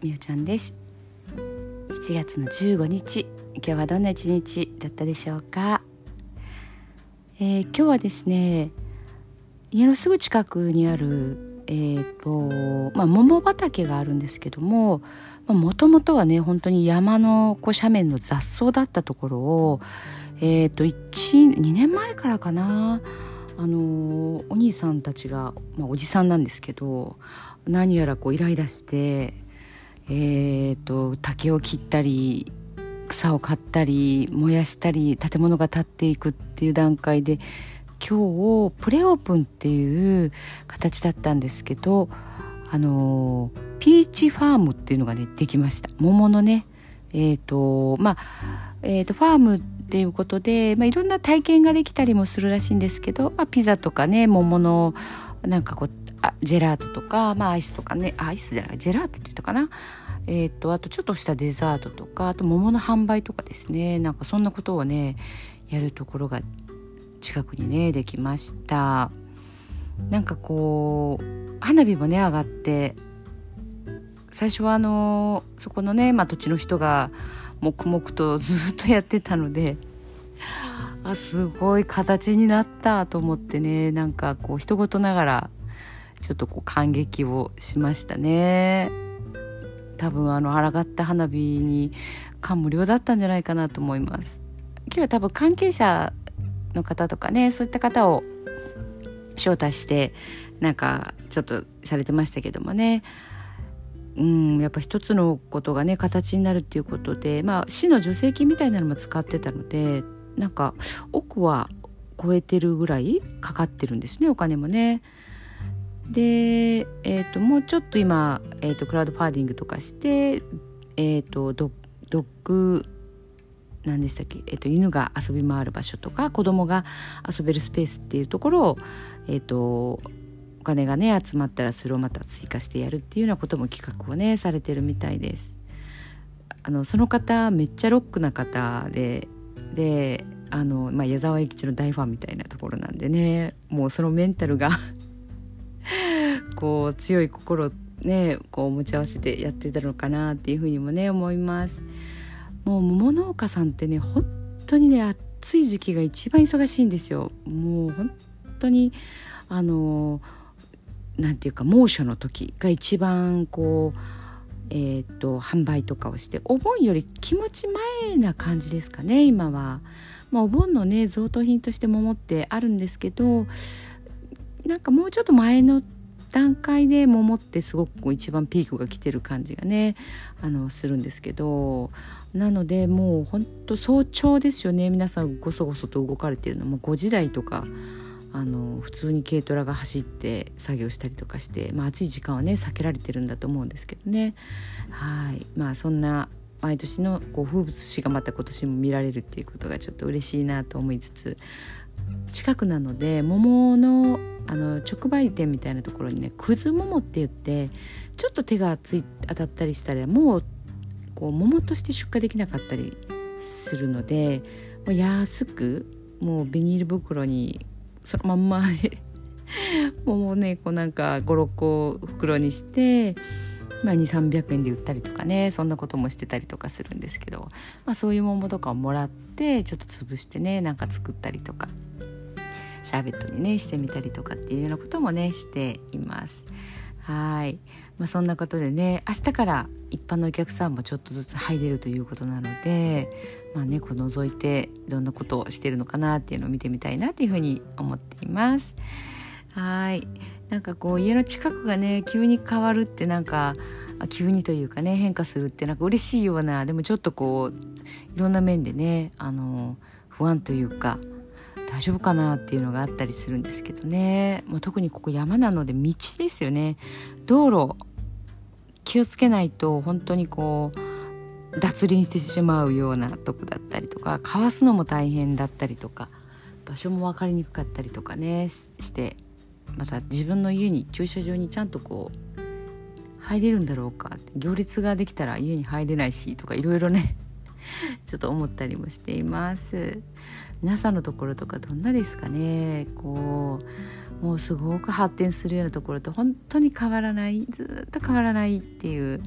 みおちゃんです。7月の15日今日はどんな一日だったでしょうか、えー、今日はですね家のすぐ近くにあるえーとまあ、桃畑があるんですけどももともとはね本当に山のこう斜面の雑草だったところを、えーと、2年前からかなあのお兄さんたちが、まあ、おじさんなんですけど何やらこうイライラしてえーと、竹を切ったり草を刈ったり燃やしたり建物が建っていくっていう段階で今日プレオープンっていう形だったんですけどあのピーチファームっていうのがねできました。桃のねえっ、ー、とまあえーと、ファームっていうことで、まあ、いろんな体験ができたりもするらしいんですけど、まあ、ピザとかね桃のなんかこうあジェラートとか、まあ、アイスとかねアイスじゃないジェラートって言ったかな？えーと、あとちょっとしたデザートとかあと桃の販売とかですねなんかそんなことをねやるところが近くにねできましたなんかこう花火もね上がって最初はあのそこのね、まあ、土地の人が黙々とずっとやってたのであすごい形になったと思ってねなんかこう人事ながらちょっとこう感激をしましたね。多分あの抗った花火に感無量だったんじゃないかなと思います今日は多分関係者の方とかねそういった方を招待してなんかちょっとされてましたけどもねうんやっぱ一つのことがね形になるっていうことでまあ市の助成金みたいなのも使ってたのでなんか奥は超えてるぐらいかかってるんですねお金もね。で、えーと、もうちょっと今、えーと、クラウドファーディングとかして、えーと、ドッグ何でしたっけ、えー、と犬が遊び回る場所とか子供が遊べるスペースっていうところを、えー、とお金がね集まったらそれをまた追加してやるっていうようなことも企画をねされてるみたいです。あのその方めっちゃロックな方でであの、まあ、矢沢永吉の大ファンみたいなところなんでねもうそのメンタルがこう強い心ねこう持ち合わせてやってたのかなっていうふうにもね思いますもう桃農家さんってね本当にね暑い時期が一番忙しいんですよもう本当にあのなんていうか猛暑の時が一番こうえーと、販売とかをしてお盆より気持ち前な感じですかね今は。まあ、お盆のね贈答品として桃ってあるんですけどなんかもうちょっと前の段階で桃ってすごく一番ピークが来てる感じがねあのするんですけどなのでもうほんと早朝ですよね。皆さんごそごそと動かれてるの。も5時台とかあの普通に軽トラが走って作業したりとかして、まあ、暑い時間はね避けられてるんだと思うんですけどね。はい。まあそんな毎年のこう風物詩がまた今年も見られるっていうことがちょっと嬉しいなと思いつつ近くなので桃のあの直売店みたいなところにねくず桃って言ってちょっと手がつい当たったりしたらもうこう桃として出荷できなかったりするのでもう安くもうビニール袋にそのまんま桃を ねこうなんか56個袋にしてまあ、2300円で売ったりとかねそんなこともしてたりとかするんですけど、まあ、そういう桃とかをもらってちょっと潰してねなんか作ったりとか。シャーベットにねしてみたりとかっていうようなこともねしています。はい、まあ、そんなことでね明日から一般のお客さんもちょっとずつ入れるということなのでまあねこう覗いてどんなことをしてるのかなっていうのを見てみたいなっていうふうに思っています。はい。なんかこう家の近くがね急に変わるってなんか急にというかね変化するってなんか嬉しいようなでもちょっとこういろんな面でねあの不安というか大丈夫かなっていうのがあったりするんですけどね、まあ、特にここ山なので道ですよね。道路気をつけないと本当にこう脱輪してしまうようなとこだったりとかかわすのも大変だったりとか場所も分かりにくかったりとかねしてまた自分の家に駐車場にちゃんとこう入れるんだろうか行列ができたら家に入れないしとかいろいろね ちょっと思ったりもしています。皆さんのところとかどんなですかね？こうもうすごく発展するようなところと本当に変わらないずっと変わらないっていう。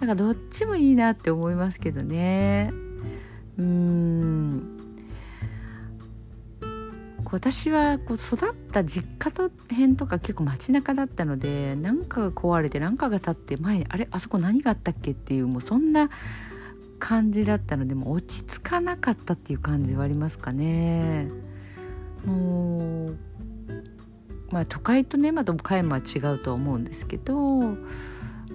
なんかどっちもいいなって思いますけどね。うん。私はこう育った実家と辺とか結構街中だったので何かが壊れて何かが立って前にあれあそこ何があったっけっていうもうそんな感じだったのでも落ち着かなかったっていう感じはありますかね。もうまあ都会とねまた岡山は違うと思うんですけど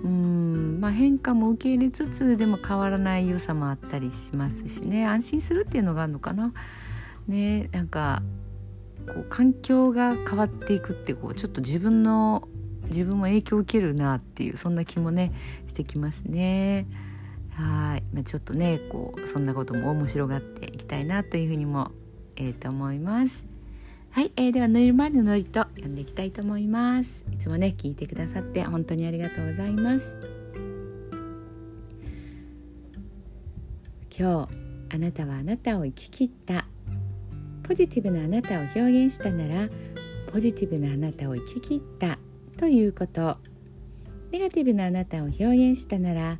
うんまあ変化も受け入れつつでも変わらない良さもあったりしますしね安心するっていうのがあるのかな。ねなんかこう環境が変わっていくってこうちょっと自分の自分も影響を受けるなっていうそんな気もねしてきますね。はい、まあ、ちょっとねこうそんなことも面白がっていきたいなというふうにも、えー、と思います。はい、えー、では「寝る前のノリ」と読んでいきたいと思います。いつもね聞いてくださって本当にありがとうございます。今日あなたはあなたを生き切ったポジティブなあなたを表現したならポジティブなあなたを生き切ったということネガティブなあなたを表現したなら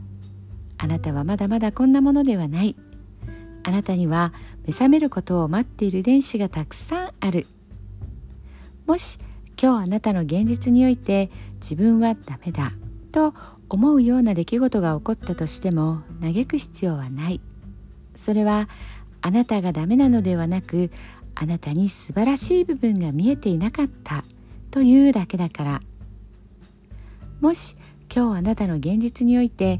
あなたはまだまだこんなものではない。あなたには目覚めることを待っている電子がたくさんある。もし今日あなたの現実において自分はダメだと思うような出来事が起こったとしても嘆く必要はない。それはあなたがダメなのではなくあなたに素晴らしい部分が見えていなかった。というだけだから。もし今日あなたの現実において